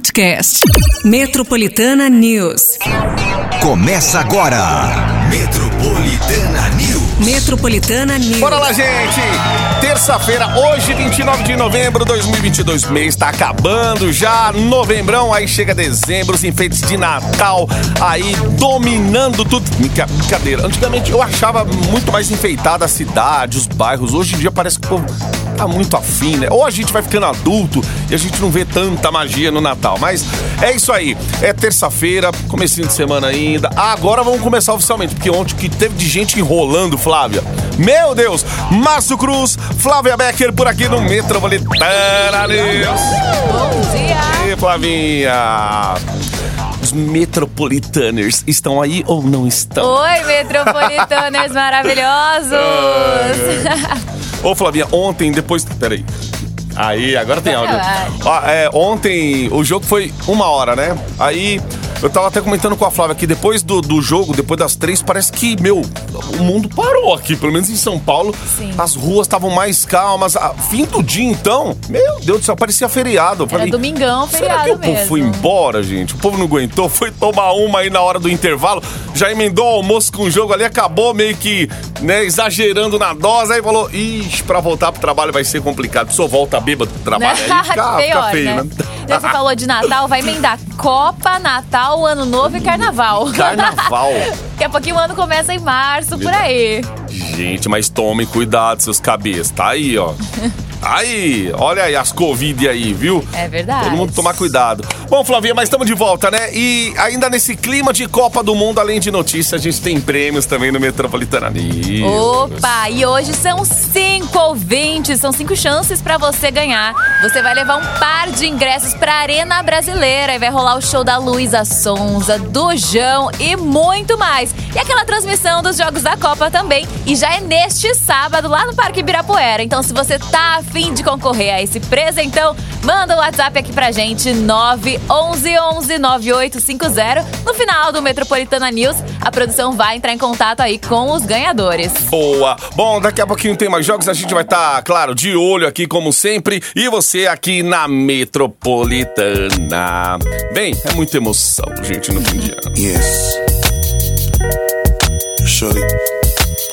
podcast. Metropolitana News. Começa agora. Metropolitana News. Metropolitana News. Bora lá, gente! Terça-feira, hoje, 29 de novembro de 2022. Mês tá acabando já, novembrão, aí chega dezembro, os enfeites de Natal aí dominando tudo. Brinca- Brincadeira. Antigamente eu achava muito mais enfeitada a cidade, os bairros. Hoje em dia parece que o povo tá muito afim, né? Ou a gente vai ficando adulto e a gente não vê tanta magia no Natal. Mas é isso aí. É terça-feira, comecinho de semana ainda. Agora vamos começar oficialmente, porque ontem que teve de gente enrolando, Flávia. Meu Deus! Márcio Cruz, Flávia Becker por aqui no Metropolitana News. Bom dia! E Flavinha? Os Metropolitaners estão aí ou não estão? Oi, metropolitanos maravilhosos! Ô, Flavinha, ontem, depois. Peraí. Aí, agora tem áudio. Ó, é, ontem o jogo foi uma hora, né? Aí eu tava até comentando com a Flávia que depois do, do jogo, depois das três, parece que, meu, o mundo parou aqui, pelo menos em São Paulo. Sim. As ruas estavam mais calmas. A, fim do dia, então, meu Deus do céu, parecia feriado. Eu Era falei, domingão, Será feriado que o povo mesmo. foi embora, gente? O povo não aguentou, foi tomar uma aí na hora do intervalo, já emendou o almoço com o jogo ali, acabou meio que, né, exagerando na dose, aí falou, ixi, pra voltar pro trabalho vai ser complicado. Pessoa volta bêbado do trabalho, aí fica, fica feio, né? né? Você falou de Natal, vai emendar Copa, Natal, Ano Novo e Carnaval. Carnaval. Daqui a pouquinho o ano começa em março, por aí. Gente, mas tomem cuidado, seus cabeças. Tá aí, ó. Aí, olha aí as Covid aí, viu? É verdade. Todo mundo tomar cuidado. Bom, Flavinha, mas estamos de volta, né? E ainda nesse clima de Copa do Mundo, além de notícias, a gente tem prêmios também no Metropolitana News. Opa! E hoje são cinco ouvintes, são cinco chances pra você ganhar. Você vai levar um par de ingressos pra Arena Brasileira e vai rolar o show da Luísa Sonza, do Jão e muito mais. E aquela transmissão dos Jogos da Copa também. E já é neste sábado lá no Parque Ibirapuera. Então, se você tá afim de concorrer a esse presentão, manda o WhatsApp aqui pra gente, 911 9850. No final do Metropolitana News, a produção vai entrar em contato aí com os ganhadores. Boa! Bom, daqui a pouquinho tem mais jogos, a gente vai estar, claro, de olho aqui como sempre. E você aqui na Metropolitana. Bem, é muita emoção, gente, no fim de ano. Yes. Shorty,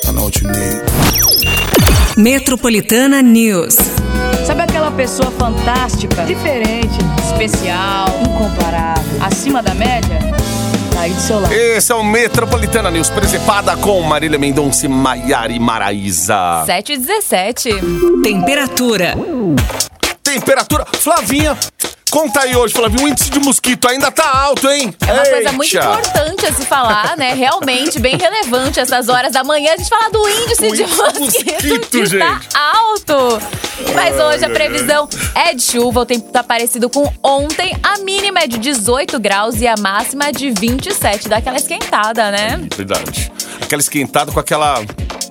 I know what you need. Metropolitana News. Sabe aquela pessoa fantástica, diferente, especial, incomparável, acima da média? Tá aí do seu lado. Esse é o Metropolitana News, presepada com Marília Mendonça e Maiara Maraíza. 7 e 17. Temperatura. Temperatura. Flavinha, conta aí hoje, Flavinha. O índice de mosquito ainda tá alto, hein? É uma coisa muito Eita. importante a se falar, né? Realmente, bem relevante essas horas da manhã. A gente fala do índice O de índice de mosquito, mosquito, que está gente. alto. Mas hoje a previsão é de chuva, o tempo tá parecido com ontem. A mínima é de 18 graus e a máxima é de 27. Dá aquela esquentada, né? Verdade. Aquela esquentada com aquela,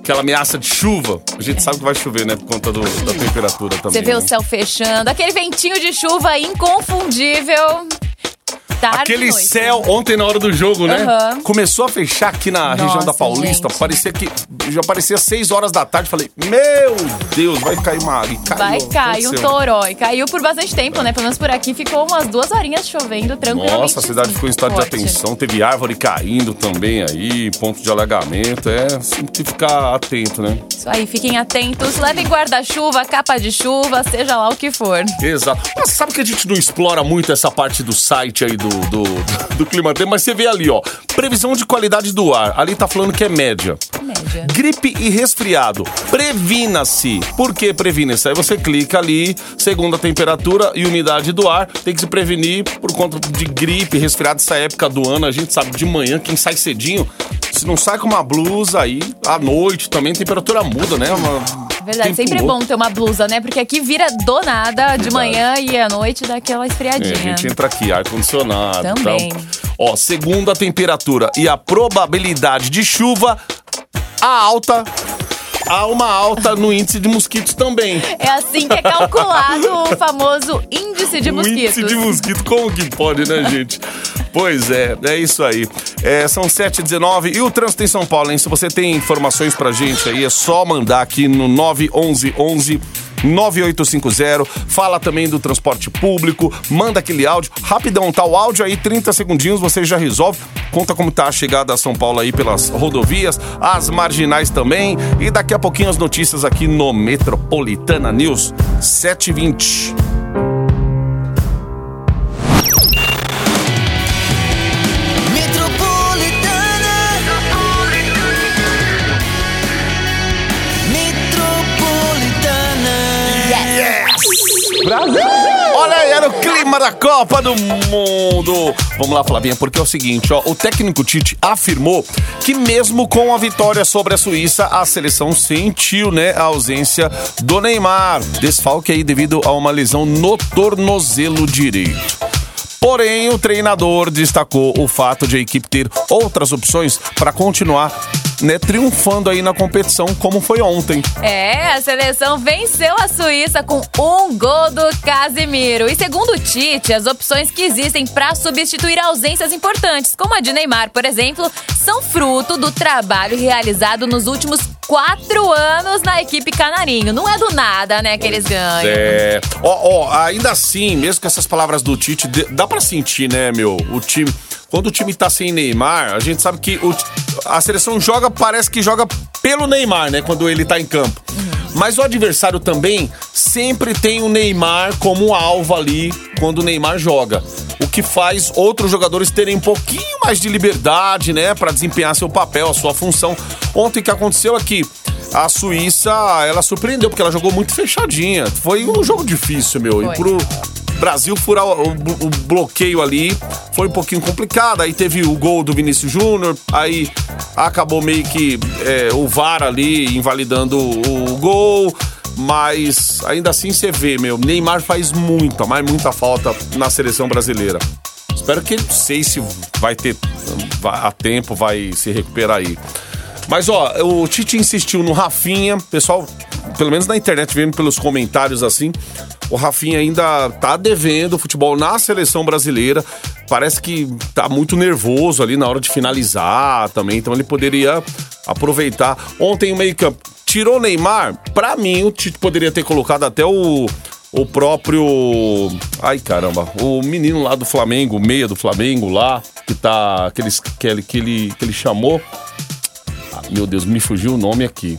aquela ameaça de chuva. A gente sabe que vai chover, né? Por conta do- da temperatura também. Você vê né? o céu fechando, aquele ventinho de chuva inconfundível. Tarde Aquele noite. céu ontem na hora do jogo, né? Aham. Começou a fechar aqui na Nossa, região da Paulista. gente. Parecia que. Já parecia 6 horas da tarde. Falei, meu Deus, vai cair uma água. Caiu. Vai cair um toró. E caiu por bastante tempo, né? Pelo menos por aqui ficou umas duas horinhas chovendo tranquilamente. Nossa, a cidade ficou em estado de forte. atenção. Teve árvore caindo também aí, ponto de alagamento. É, sempre ficar atento, né? Isso aí, fiquem atentos. Levem guarda-chuva, capa de chuva, seja lá o que for. Exato. Mas sabe que a gente não explora muito essa parte do site aí do, do, do clima tempo, mas você vê ali, ó. Previsão de qualidade do ar. Ali tá falando que é média. Média. Gripe e resfriado. Previna-se. Por que previna-se? Aí você clica ali, segundo a temperatura e umidade do ar, tem que se prevenir por conta de gripe, resfriado, essa época do ano. A gente sabe de manhã, quem sai cedinho, se não sai com uma blusa aí, à noite também a temperatura muda, né? Uma- Verdade, tempo sempre é bom ter uma blusa, né? Porque aqui vira do nada, de Verdade. manhã e à noite dá aquela É, esfriadinha. a gente entra aqui, ar-condicionado. Também. Ó, segundo a temperatura e a probabilidade de chuva, a alta. Há uma alta no índice de mosquitos também. É assim que é calculado o famoso índice de O mosquitos. índice de mosquito, como que pode, né, gente? Pois é, é isso aí. É, são 7h19 e o trânsito em São Paulo, hein? Se você tem informações pra gente aí, é só mandar aqui no 911 11 9850. Fala também do transporte público, manda aquele áudio, rapidão, tá o áudio aí, 30 segundinhos, você já resolve. Conta como tá a chegada a São Paulo aí pelas rodovias, as marginais também. E daqui a pouquinho as notícias aqui no Metropolitana News 720. Olha aí, era o clima da Copa do Mundo. Vamos lá, Flavinha, porque é o seguinte, ó, o técnico Tite afirmou que mesmo com a vitória sobre a Suíça, a seleção sentiu, né, a ausência do Neymar, desfalque aí devido a uma lesão no tornozelo direito. Porém, o treinador destacou o fato de a equipe ter outras opções para continuar né, triunfando aí na competição, como foi ontem. É, a seleção venceu a Suíça com um gol do Casimiro. E segundo o Tite, as opções que existem para substituir ausências importantes, como a de Neymar, por exemplo, são fruto do trabalho realizado nos últimos quatro anos na equipe Canarinho. Não é do nada, né, que eles ganham. É. Ó, ó, ainda assim, mesmo com essas palavras do Tite, dá para sentir, né, meu, o time. Quando o time tá sem Neymar, a gente sabe que o, a seleção joga, parece que joga pelo Neymar, né? Quando ele tá em campo. Mas o adversário também sempre tem o Neymar como alvo ali quando o Neymar joga. O que faz outros jogadores terem um pouquinho mais de liberdade, né? para desempenhar seu papel, a sua função. Ontem que aconteceu aqui? a Suíça, ela surpreendeu, porque ela jogou muito fechadinha. Foi um jogo difícil, meu. Foi. E pro, Brasil furar o, o, bloqueio ali foi um pouquinho complicado. Aí teve o gol do Vinícius Júnior, aí acabou meio que é, o VAR ali invalidando o, o gol. Mas ainda assim você vê, meu, Neymar faz muita, mas muita falta na seleção brasileira. Espero que, não sei se vai ter a tempo, vai se recuperar aí. Mas ó, o Tite insistiu no Rafinha, pessoal, pelo menos na internet, vendo pelos comentários assim, o Rafinha ainda tá devendo futebol na seleção brasileira. Parece que tá muito nervoso ali na hora de finalizar também, então ele poderia aproveitar. Ontem o meio-campo tirou Neymar, pra mim o Tite poderia ter colocado até o o próprio. Ai caramba, o menino lá do Flamengo, meia do Flamengo lá, que tá. Aqueles, que, ele, que, ele, que ele chamou. Ah, meu Deus, me fugiu o nome aqui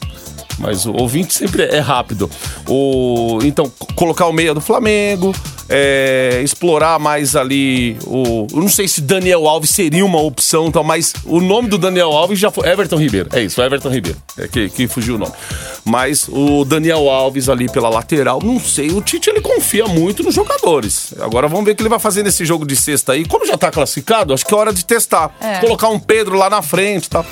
mas o ouvinte sempre é rápido. O, então, colocar o meia do Flamengo, é, explorar mais ali o. Eu não sei se Daniel Alves seria uma opção, então, mas o nome do Daniel Alves já foi. Everton Ribeiro. É isso, Everton Ribeiro. É que, que fugiu o nome. Mas o Daniel Alves ali pela lateral, não sei. O Tite ele confia muito nos jogadores. Agora vamos ver o que ele vai fazer nesse jogo de sexta aí. Como já tá classificado, acho que é hora de testar. É. Colocar um Pedro lá na frente e tal.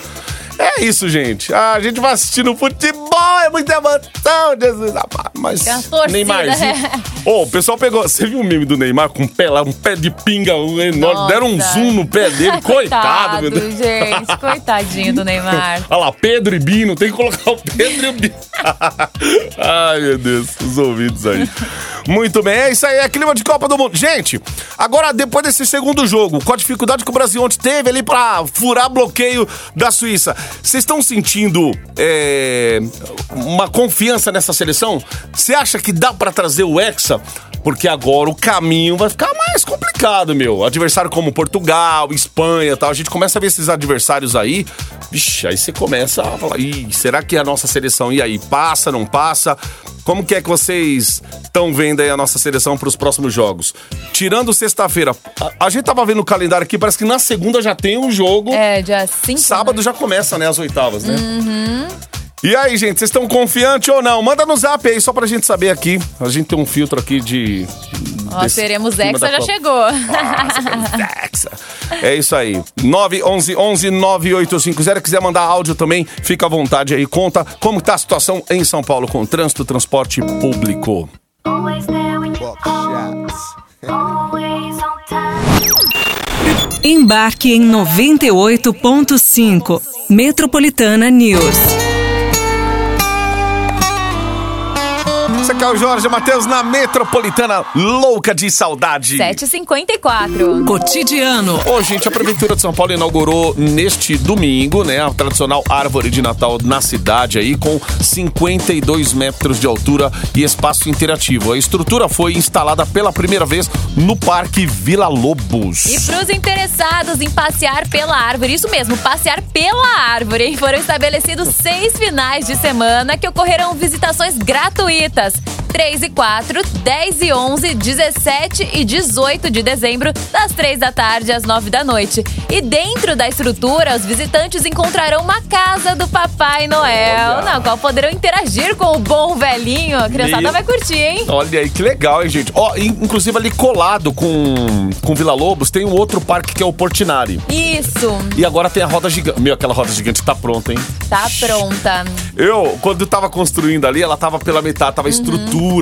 É isso, gente. A gente vai assistindo futebol, é muita emoção, Jesus Mas é Neymarzinho. Ô, oh, o pessoal pegou. Você viu o meme do Neymar com um pé lá, um pé de pinga enorme? Nossa. Deram um zoom no pé dele. Coitado, meu Deus. gente. Coitadinho do Neymar. Olha lá, Pedro e Bino. Tem que colocar o Pedro e o Bino. Ai, meu Deus. Os ouvidos aí. Muito bem, é isso aí, é clima de Copa do Mundo. Gente, agora depois desse segundo jogo, com a dificuldade que o Brasil ontem teve ali pra furar bloqueio da Suíça, vocês estão sentindo é, uma confiança nessa seleção? Você acha que dá para trazer o Hexa? Porque agora o caminho vai ficar mais complicado, meu. Adversário como Portugal, Espanha e tal. A gente começa a ver esses adversários aí. Vixe, aí você começa a falar: Ih, será que é a nossa seleção? E aí, passa, não passa? Como que é que vocês estão vendo aí a nossa seleção para os próximos jogos? Tirando sexta-feira, a, a, gente tava vendo o calendário aqui, parece que na segunda já tem um jogo. É, dia 5. Sábado né? já começa, né, as oitavas, né? Uhum. E aí, gente, vocês estão confiantes ou não? Manda no zap aí, só pra gente saber aqui. A gente tem um filtro aqui de. Ó, teremos Hexa já chegou. Hexa. É isso aí. 911 11 9850. Quiser mandar áudio também, fica à vontade aí. Conta como tá a situação em São Paulo com o trânsito transporte público. Embarque em 98.5 Metropolitana News. Esse aqui é o Jorge Matheus na Metropolitana, louca de saudade. 7h54. Cotidiano. Ô, gente, a Prefeitura de São Paulo inaugurou neste domingo, né, a tradicional árvore de Natal na cidade aí, com 52 metros de altura e espaço interativo. A estrutura foi instalada pela primeira vez no Parque Vila Lobos. E para os interessados em passear pela árvore, isso mesmo, passear pela árvore, foram estabelecidos seis finais de semana que ocorrerão visitações gratuitas. 3 e 4, 10 e 11, 17 e 18 de dezembro, das 3 da tarde às 9 da noite. E dentro da estrutura, os visitantes encontrarão uma casa do Papai Noel, Olha. na qual poderão interagir com o bom velhinho. A criançada Meu- vai curtir, hein? Olha aí, que legal, hein, gente? Ó, in- inclusive ali colado com, com Vila Lobos, tem um outro parque que é o Portinari. Isso, E agora tem a roda gigante. Meu, aquela roda gigante tá pronta, hein? tá pronta. Eu, quando tava construindo ali, ela tava pela metade, Uhum. tava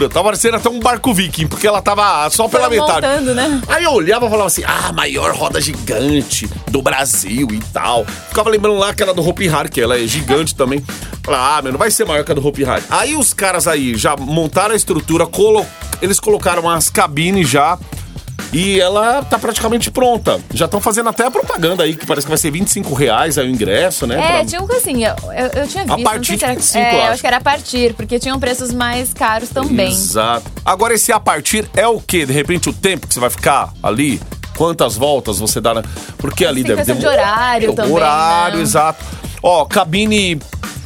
tava parecendo até um barco viking, porque ela tava só pela Foram metade. montando, né? Aí eu olhava e falava assim, ah, maior roda gigante do Brasil e tal. Ficava lembrando lá que era do Hopi Hari, que ela é gigante também. Ah, meu, não vai ser maior que a do Hopi Hari. Aí os caras aí já montaram a estrutura, colo... eles colocaram as cabines já. E ela tá praticamente pronta. Já estão fazendo até a propaganda aí, que parece que vai ser 25 reais aí o ingresso, né? É, pra- tinha um assim, eu, eu, eu tinha visto. não partir era, de 25, é, eu eu acho. acho que era a partir, porque tinham preços mais caros também. Exato. Agora, esse a partir é o quê? De repente, o tempo que você vai ficar ali? Quantas voltas você dá? Na... Porque ali deve questão de horário também, Horário, né? exato. Ó, cabine.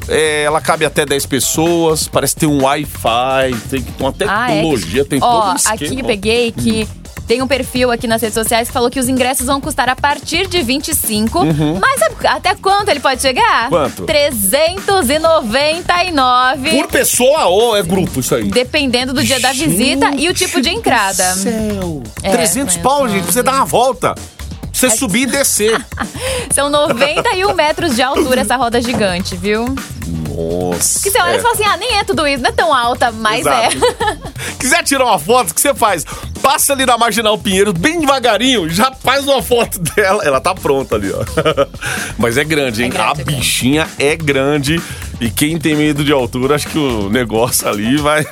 é, ela cabe até 10 pessoas, parece que tem um Wi-Fi, tem uma Ah, é. tecnologia, tem Ó, todo um esquema. aqui peguei que tem um perfil aqui nas redes sociais que falou que os ingressos vão custar a partir de 25. Mas sabe até quanto ele pode chegar? Uhum. Quanto? 399. Por pessoa ou é grupo isso aí? Dependendo do dia da visita e o tipo de entrada. Céu. É, 300 foi pau, gente, pra você dar uma volta. Você subir e descer. São 91 metros de altura essa roda gigante, viu? Nossa. Que você olha é. e fala assim: ah, nem é tudo isso, não é tão alta, mas Exato. é. Quiser tirar uma foto, o que você faz? Passa ali na Marginal Pinheiro, bem devagarinho, já faz uma foto dela. Ela tá pronta ali, ó. Mas é grande, hein? É grande, a é bichinha é grande. E quem tem medo de altura, acho que o negócio ali vai.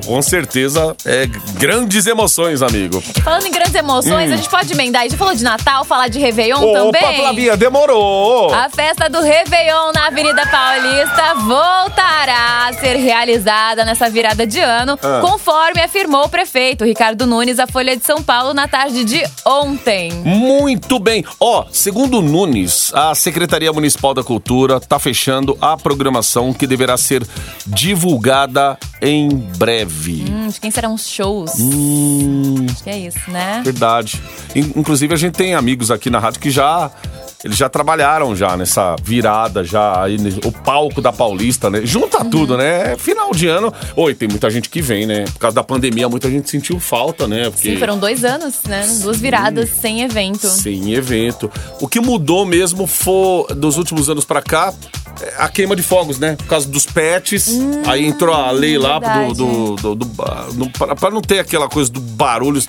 Com certeza é grandes emoções, amigo. Falando em grandes emoções, Hum. a gente pode emendar. A gente falou de Natal, falar de Réveillon Opa, também. Flavinha, demorou! A festa do Réveillon na Avenida Paulista voltará a ser realizada nessa virada de ano, Ah. conforme afirmou o prefeito Ricardo Nunes à Folha de São Paulo na tarde de ontem. Muito bem. Ó, segundo o Nunes, a Secretaria Municipal da Cultura tá fechando a programação que deverá ser divulgada em breve. Hum, de quem serão os shows? Hum, Acho que é isso, né? verdade. In- Inclusive a gente tem amigos aqui na rádio que já eles já trabalharam já nessa virada já aí o palco da Paulista, né? Junta tudo, né? Final de ano. Oi, tem muita gente que vem, né? Por causa da pandemia, muita gente sentiu falta, né? Porque Sim, foram dois anos, né? Duas viradas sem evento. Sem evento. O que mudou mesmo foi, dos últimos anos pra cá, é a queima de fogos, né? Por causa dos pets. aí entrou a lei lá do, Hum, do, do, do, pra, pra não ter aquela coisa do barulho.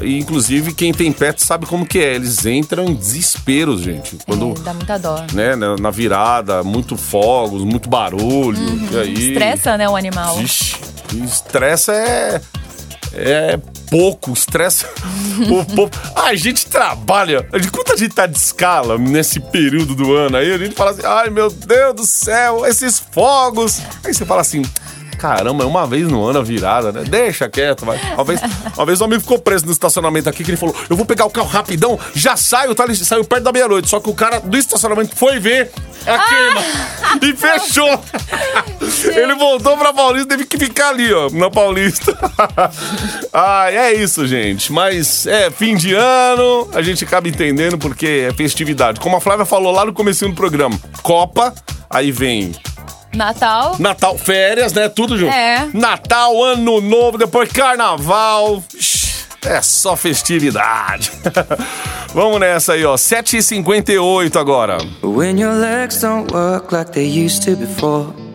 Inclusive, quem tem pet sabe como que é. Eles entram em desespero, gente. Quando. É, dá muita dó. Né, na, na virada, muito fogos, muito barulho. E aí. Uhum. Estressa, né, o animal. Vixe, estressa é. É pouco, estressa o povo. Ah, a gente trabalha. Gente, quanto a gente tá de escala nesse período do ano aí, a gente fala assim: ai meu Deus do céu, esses fogos. Aí você fala assim. Caramba, é uma vez no ano a virada, né? Deixa quieto, vai. Uma vez, uma vez um amigo ficou preso no estacionamento aqui que ele falou: Eu vou pegar o carro rapidão, já saio, tá? Ele saiu perto da meia-noite. Só que o cara do estacionamento foi ver a queima e fechou. Ele voltou pra Paulista, teve que ficar ali, ó, na Paulista. Ai, é isso, gente. Mas é fim de ano, a gente acaba entendendo porque é festividade. Como a Flávia falou lá no começo do programa, Copa, aí vem Natal. Natal, férias, né? Tudo junto. É. Natal, Ano Novo, depois Carnaval. É só festividade. Vamos nessa aí, ó. 7h58 agora. When your legs don't work like they used to before.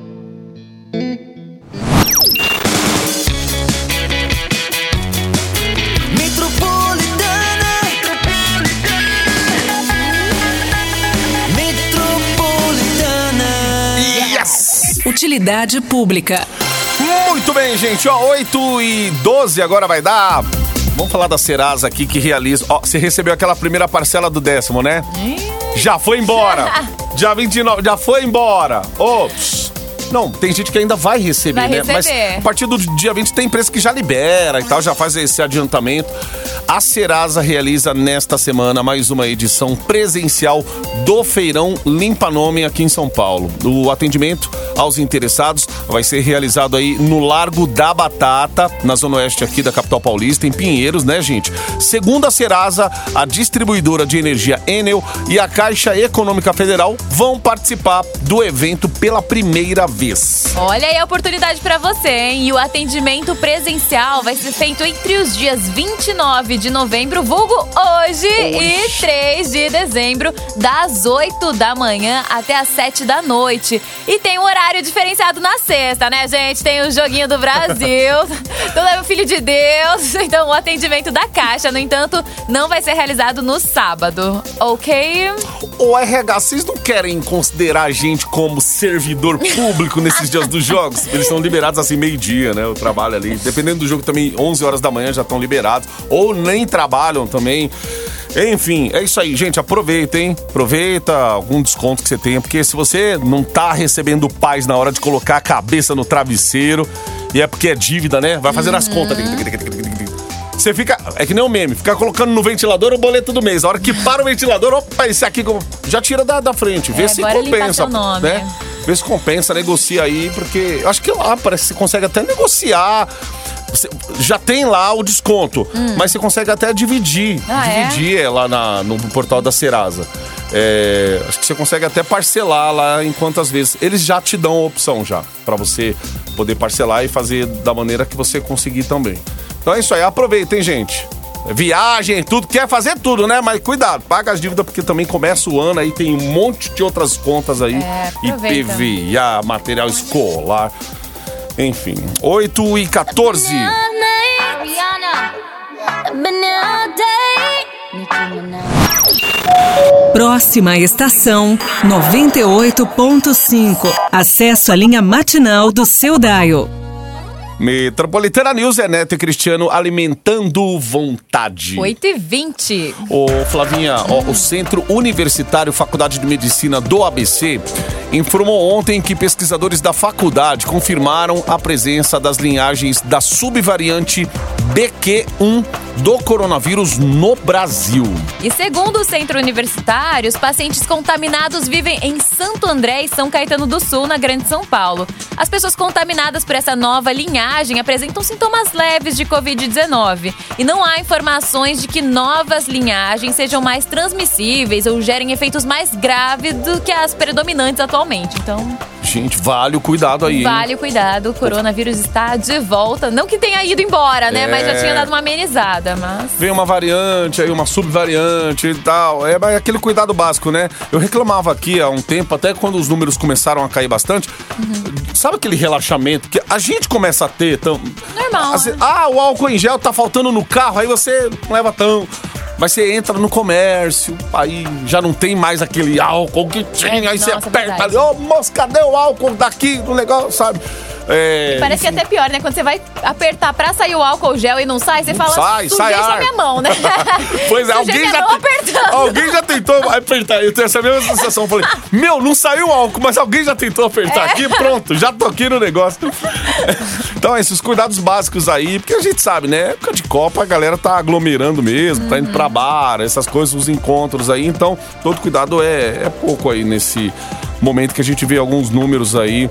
Utilidade pública. Muito bem, gente. Ó, 8 e 12 agora vai dar. Vamos falar da Serasa aqui que realiza. Ó, você recebeu aquela primeira parcela do décimo, né? Já foi embora. Dia 29, já foi embora. Ô, psh, não, tem gente que ainda vai receber, Vai né? Mas receber. a partir do dia 20 tem empresa que já libera e tal, já faz esse adiantamento. A Serasa realiza nesta semana mais uma edição presencial do Feirão Limpa Nome aqui em São Paulo. O atendimento aos interessados vai ser realizado aí no Largo da Batata, na zona oeste aqui da capital paulista, em Pinheiros, né, gente? Segundo a Serasa, a distribuidora de energia Enel e a Caixa Econômica Federal vão participar do evento pela primeira vez. Olha aí a oportunidade pra você, hein? E o atendimento presencial vai ser feito entre os dias 29 de novembro, vulgo hoje, e 3 de dezembro, das 8 da manhã até as 7 da noite. E tem um horário diferenciado na sexta, né, gente? Tem o Joguinho do Brasil, do Leva o Filho de Deus. Então, o atendimento da Caixa, no entanto, não vai ser realizado no sábado, ok? O RH, vocês não querem considerar a gente como servidor público nesses dias dos jogos? Eles são liberados assim meio-dia, né? O trabalho ali. Dependendo do jogo também, 11 horas da manhã já estão liberados. Ou nem trabalham também. Enfim, é isso aí, gente. Aproveita, hein? Aproveita algum desconto que você tenha, porque se você não tá recebendo paz na hora de colocar a cabeça no travesseiro, e é porque é dívida, né? Vai fazendo as contas. Você fica. É que nem o meme, fica colocando no ventilador o boleto do mês. A hora que para o ventilador, opa, esse aqui já tira da, da frente. Vê É, se compensa. nome. Né? Vê se compensa, negocia aí, porque eu acho que lá parece que você consegue até negociar. Você- já tem lá o desconto, mas você consegue até dividir. Hum. Ah, é? dividir é? lá na- no portal da Serasa. É, acho que você consegue até parcelar lá em quantas vezes. Eles já te dão a opção já, pra você poder parcelar e fazer da maneira que você conseguir também. Então é isso aí, aproveita, hein, gente? Viagem, tudo, quer fazer tudo, né? Mas cuidado, paga as dívidas, porque também começa o ano aí, tem um monte de outras contas aí. É, aproveita. IPVA, material escolar, enfim. 8 e 14. Próxima estação 98.5. Acesso à linha matinal do seu Dial. Metropolitana News é Neto e Cristiano alimentando vontade. 8 e 20. Ô, Flavinha, ó, o Centro Universitário Faculdade de Medicina do ABC informou ontem que pesquisadores da faculdade confirmaram a presença das linhagens da subvariante BQ1 do coronavírus no Brasil. E segundo o centro universitário, os pacientes contaminados vivem em Santo André e São Caetano do Sul, na Grande São Paulo. As pessoas contaminadas por essa nova linhagem apresentam sintomas leves de Covid-19. E não há informações de que novas linhagens sejam mais transmissíveis ou gerem efeitos mais graves do que as predominantes atualmente. Então, Gente, vale o cuidado aí. hein? vale o cuidado, o coronavírus está de volta. Não que tenha ido embora, né? Mas já É. tinha dado uma amenizada, mas... Vem uma variante, aí uma subvariante e tal. É é aquele cuidado básico, né? Eu reclamava aqui há um tempo, até quando os números começaram a cair bastante. Sabe aquele relaxamento que a gente começa a ter? Tão, Normal, Assim, né? ah, o álcool em gel tá faltando no carro, aí você não leva tão. Mas você entra no comércio, aí já não tem mais aquele álcool que tinha, aí você Nossa, aperta verdade. ali, ô moço, cadê o álcool daqui do negócio, sabe? É, Parece que é até pior, né? Quando você vai apertar pra sair o álcool gel e não sai, você fala, sai, sai só ar. minha mão, né? Pois é, alguém minha já, apertando. alguém já tentou apertar. Eu tenho essa mesma sensação. Eu falei, meu, não saiu álcool, mas alguém já tentou apertar É. aqui, pronto, já tô aqui no negócio. Então, esses cuidados básicos aí, porque a gente sabe, né? Época de Copa, a galera tá aglomerando mesmo, tá indo Uhum. pra bar, essas coisas, os encontros aí. Então, todo cuidado é, é pouco aí nesse momento que a gente vê alguns números aí.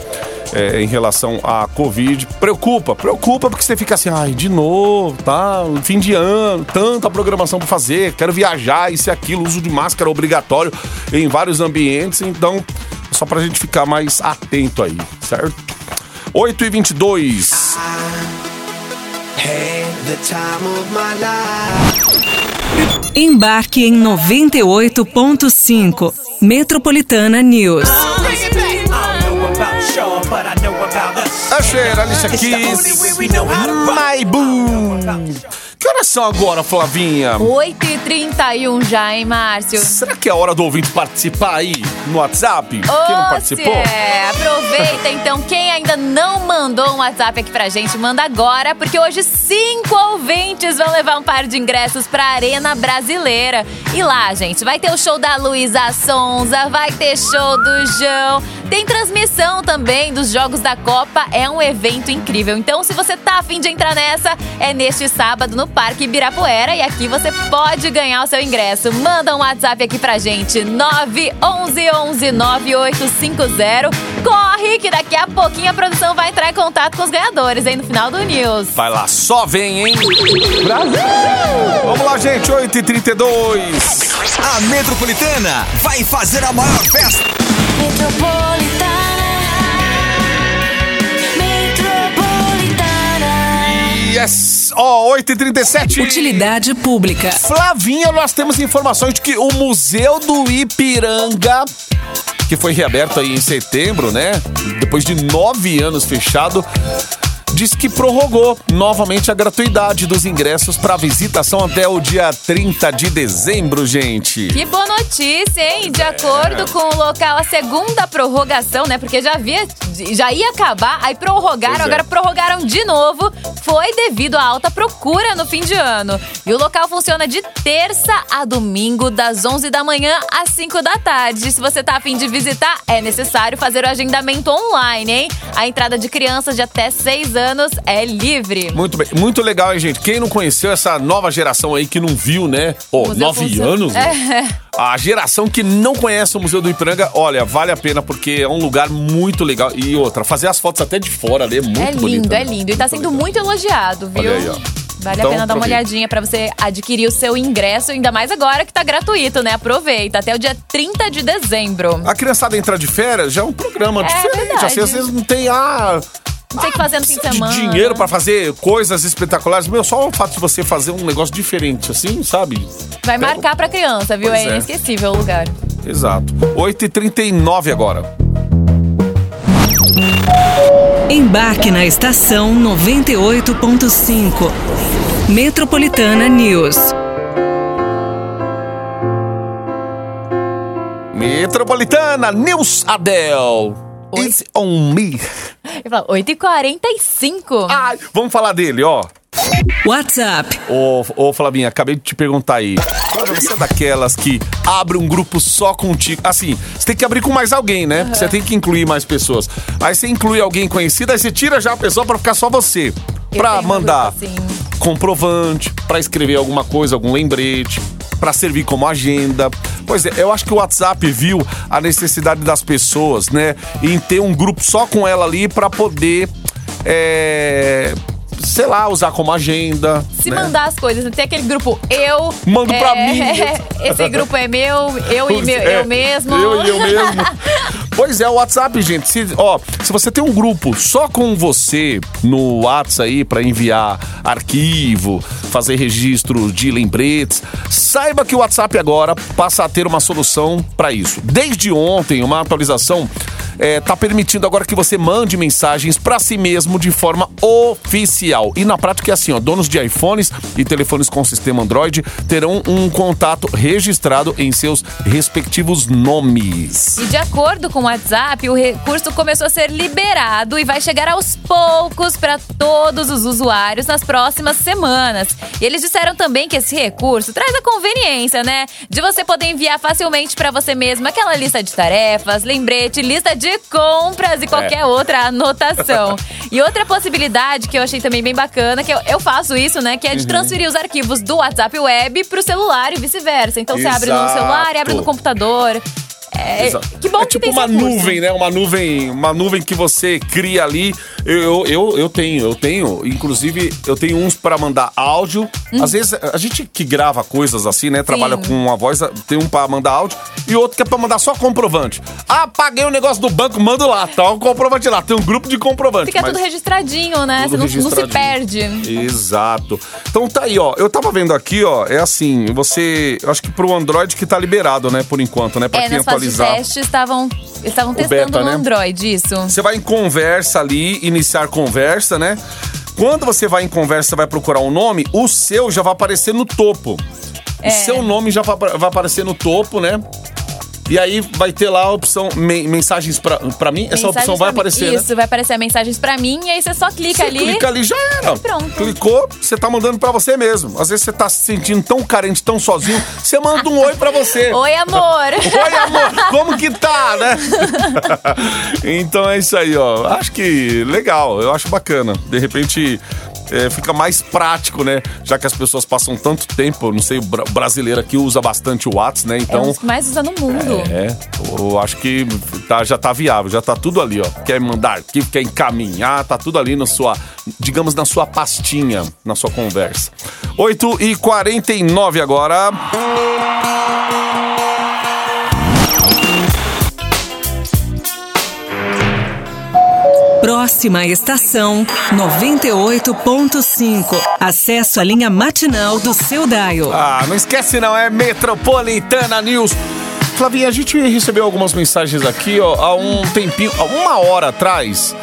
é, em relação à Covid. Preocupa, preocupa, porque você fica assim, ai, de novo, tá? Fim de ano, tanta programação pra fazer, quero viajar, isso e aquilo, uso de máscara obrigatório em vários ambientes, então, só pra gente ficar mais atento aí, certo? 8 e 22 Had the time of my life. Embarque em 98.5. Metropolitana News. Usher, Alicia Keys, My Boom. Que horas são agora, Flavinha? 8h31 já, hein, Márcio? Será que é hora do ouvinte participar aí no WhatsApp? Quem não participou? é. Aproveita então, quem ainda não mandou um WhatsApp aqui pra gente, manda agora, porque hoje cinco ouvintes vão levar um par de ingressos pra Arena Brasileira. E lá, gente, vai ter o show da Luísa Sonza, vai ter show do João, tem transmissão também dos Jogos da Copa, é um evento incrível. Então, se você tá afim de entrar nessa, é neste sábado no Parque Ibirapuera e aqui você pode ganhar o seu ingresso. Manda um WhatsApp aqui pra gente, 911 9850. Corre que daqui a pouquinho a produção vai entrar em contato com os ganhadores, hein, no final do News. Vai lá, só vem, hein? Brasil! Vamos lá, gente, 8h32. A Metropolitana vai fazer a maior festa. Yes! Ó, 8h37. Utilidade pública. Flavinha, nós temos informações de que o Museu do Ipiranga, que foi reaberto aí em setembro, né? Depois de nove anos fechado, diz que prorrogou novamente a gratuidade dos ingressos para visitação até o dia 30 de dezembro, gente. Que boa notícia, hein? De acordo com o local, a segunda prorrogação, né? Porque já havia, já ia acabar, aí prorrogaram, Pois é. agora prorrogaram de novo. Foi devido à alta procura no fim de ano. E o local funciona de terça a domingo, das 11 da manhã às 5 da tarde. Se você tá afim de visitar, é necessário fazer o agendamento online, hein? A entrada de crianças de até 6 anos é livre. Muito bem, muito legal, hein, gente? Quem não conheceu essa nova geração aí que não viu, né? Ô, Museu nove anos? né? A geração que não conhece o Museu do Ipiranga, olha, vale a pena porque é um lugar muito legal. E outra, fazer as fotos até de fora ali é muito É bonito. lindo, né? é lindo. E tá sendo muito elogiado, viu? Olha aí, ó. Vale Então, a pena dar uma aproveita. olhadinha pra você adquirir o seu ingresso, ainda mais agora que tá gratuito, né? Aproveita, até o dia 30 de dezembro. A criançada entrar de férias já é um programa diferente. verdade. Assim, às vezes não tem ah, Não tem o que fazer no fim de de semana. dinheiro pra fazer coisas espetaculares. Meu, só o fato de você fazer um negócio diferente, assim, sabe? Vai marcar pra criança, viu? Pois É é. inesquecível o lugar. Exato. 8h39 agora. Embarque na estação 98.5. Metropolitana News. Metropolitana News Adel. Oi. It's on me. Ele fala, 8h45. Ai, vamos falar dele, ó. WhatsApp. Ô, ô Flavinha, acabei de te perguntar aí. Você é daquelas que abre um grupo só contigo. Assim, você tem que abrir com mais alguém, né? Você tem que incluir mais pessoas. Aí você inclui alguém conhecido, aí você tira já a pessoa pra ficar só você. Eu Pra um mandar grupo assim. comprovante, pra escrever alguma coisa, algum lembrete, pra servir como agenda. Pois é, eu acho que o WhatsApp viu a necessidade das pessoas, né, em ter um grupo só com ela ali pra poder é, sei lá, usar como agenda. Se né? mandar as coisas, tem aquele grupo eu. Mando pra mim. Esse grupo é meu, eu e meu, É, eu mesmo. Eu e eu mesmo. pois é, o WhatsApp, gente. Se, ó, se você tem um grupo só com você no WhatsApp aí pra enviar arquivo, fazer registro de lembretes, saiba que o WhatsApp agora passa a ter uma solução pra isso. Desde ontem, uma atualização é, tá permitindo agora que você mande mensagens pra si mesmo de forma oficial. E na prática é assim, ó, donos de iPhones e telefones com sistema Android terão um contato registrado em seus respectivos nomes. E de acordo com o WhatsApp, o recurso começou a ser liberado e vai chegar aos poucos para todos os usuários nas próximas semanas. E eles disseram também que esse recurso traz a conveniência, né? De você poder enviar facilmente para você mesmo aquela lista de tarefas, lembrete, lista de compras e qualquer outra anotação. E outra possibilidade que eu achei também bem bacana, que eu, eu faço isso, né? Que é de transferir os arquivos do WhatsApp Web pro celular e vice-versa. Então você abre no Exato. celular e abre no computador. É, que bom é que tipo tem uma nuvem, né? Uma nuvem, uma nuvem que você cria ali. Eu, eu, eu tenho, eu tenho. Inclusive, eu tenho uns para mandar áudio. Às vezes, a gente que grava coisas assim, né? Trabalha Hum. Sim. com a voz, tem um para mandar áudio e outro que é para mandar só comprovante. Ah, paguei o negócio do banco, mando lá, tá o comprovante lá. Tem um grupo de comprovante. Fica tudo registradinho, né? Tudo Você não, não se registradinho. perde. Exato. Então tá aí, ó. Eu tava vendo aqui, ó. É assim, você. Eu acho que pro Android que tá liberado, né? Por enquanto, né? Pra É, quem de atualizar. teste estavam estavam testando beta, no né? Android, isso. Você vai em conversa ali, iniciar conversa, né? quando você vai em conversa, vai procurar um nome, o seu já vai aparecer no topo. É. O seu nome já vai aparecer no topo, né? E aí vai ter lá a opção men- mensagens pra, pra mim. Essa Mensagens opção vai aparecer, né? Isso, vai aparecer mensagens pra mim e aí você só clica Você ali. clica ali, já era. Pronto. Clicou, você tá mandando pra você mesmo. Às vezes você tá se sentindo tão carente, tão sozinho, você manda um oi pra você. Oi, amor! Oi, amor, como que tá, né? então é isso aí, ó. Acho que legal, eu acho bacana. De repente. É, fica mais prático, né? Já que as pessoas passam tanto tempo, não sei, o bra- brasileiro aqui usa bastante o Whats, né? É um Então, dos que mais usa no mundo. é, eu acho que tá, já tá viável, já tá tudo ali, ó. Quer mandar arquivo, quer encaminhar, tá tudo ali na sua, digamos, na sua pastinha, na sua conversa. 8 e 49 agora. Próxima estação 98.5. Acesso à linha matinal do seu Daio. Ah, não esquece não, é Metropolitana News. Flavinha, a gente recebeu algumas mensagens aqui, ó, há um tempinho, há uma hora atrás.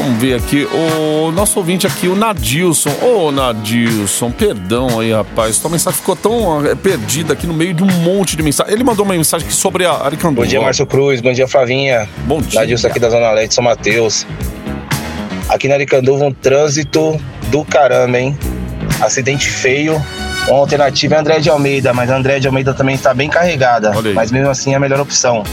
Vamos ver aqui, o nosso ouvinte aqui, o Nadilson. Ô, Nadilson, perdão aí, rapaz. Tua mensagem ficou tão eh, perdida aqui no meio de um monte de mensagem. Ele mandou uma mensagem aqui sobre a Aricanduva. Bom dia, Márcio Cruz. Bom dia, Flavinha. Bom dia. Nadilson aqui da Zona Leste, São Mateus. Aqui na Aricanduva, um trânsito do caramba, hein? Acidente feio. Uma alternativa é André de Almeida, mas André de Almeida também está bem carregada. Mas mesmo assim é a melhor opção.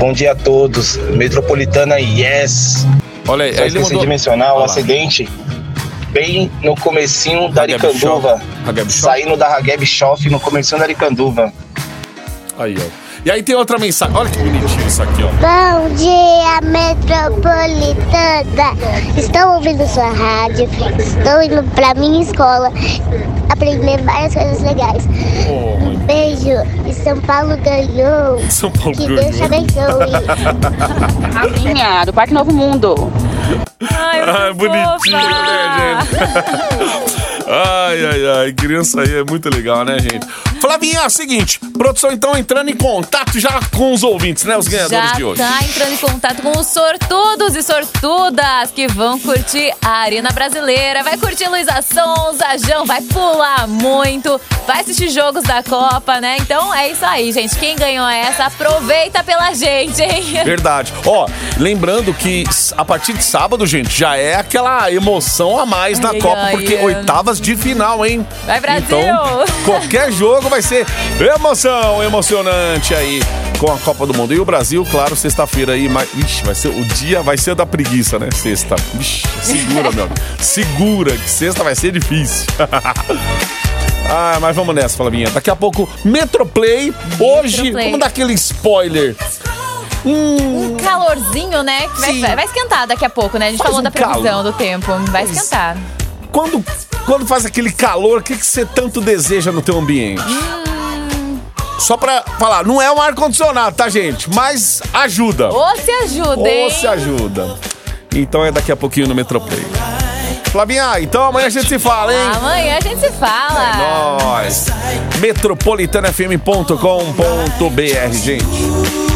Bom dia a todos. Metropolitana, yes! Olha aí, Só esqueci mandou... de mencionar o acidente bem no comecinho da Aricanduva. Saindo da Hageb Shop no comecinho da Aricanduva. Aí, ó. E aí tem outra mensagem. Olha que bonitinho isso aqui, ó. Bom dia, metropolitana. Estou ouvindo sua rádio. Estou indo pra minha escola aprender várias coisas legais. Ô, mãe. Beijo. E São Paulo ganhou. São Paulo Que ganhou. Deus te abençoe. Rafinha, do Parque Novo Mundo. Ai, Ah, muito bonitinho, né, gente? ai, ai, ai. Criança aí é muito legal, né, gente? Flavinha, é o seguinte. Produção, então, entrando em contato já com os ouvintes, né? Os ganhadores Já de hoje. tá entrando em contato com os sortudos e sortudas que vão curtir a Arena Brasileira. Vai curtir Luísa Sonza, João vai pular muito, vai assistir jogos da Copa, né? Então é isso aí, gente. Quem ganhou essa, aproveita pela gente, hein? Verdade. Ó, lembrando que a partir de sábado, gente, já é aquela emoção a mais na Ai, Copa, ai, porque ai. Oitavas de final, hein? Vai, Brasil! Então, qualquer jogo vai ser emoção, emocionante aí com a Copa do Mundo. E o Brasil, claro, sexta-feira aí, mas, ixi, vai ser o dia, vai ser da preguiça, né? Sexta. Ixi, segura, meu amigo. Segura, que sexta vai ser difícil. Ah, mas vamos nessa, Flavinha. Daqui a pouco, Metroplay. Hoje, Metroplay. vamos dar aquele spoiler. Hum, Um calorzinho, né? Vai, vai esquentar daqui a pouco, né? A gente Faz falou um da previsão calor. do tempo. Vai Pois. esquentar. quando, quando faz aquele calor, o que, que você tanto deseja no teu ambiente? Só pra falar, não é um ar-condicionado, tá, gente? Mas ajuda. Ou se ajuda, hein? Ou se ajuda. Então é daqui a pouquinho no Metroplay. Flavinha, então amanhã a gente se fala, hein? Amanhã a gente se fala. Nós. metropolitanafm.com.br, gente.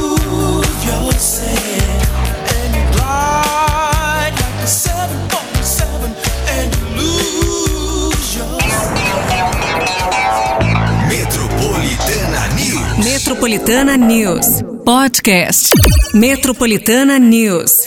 Metropolitana News. Podcast. Metropolitana News.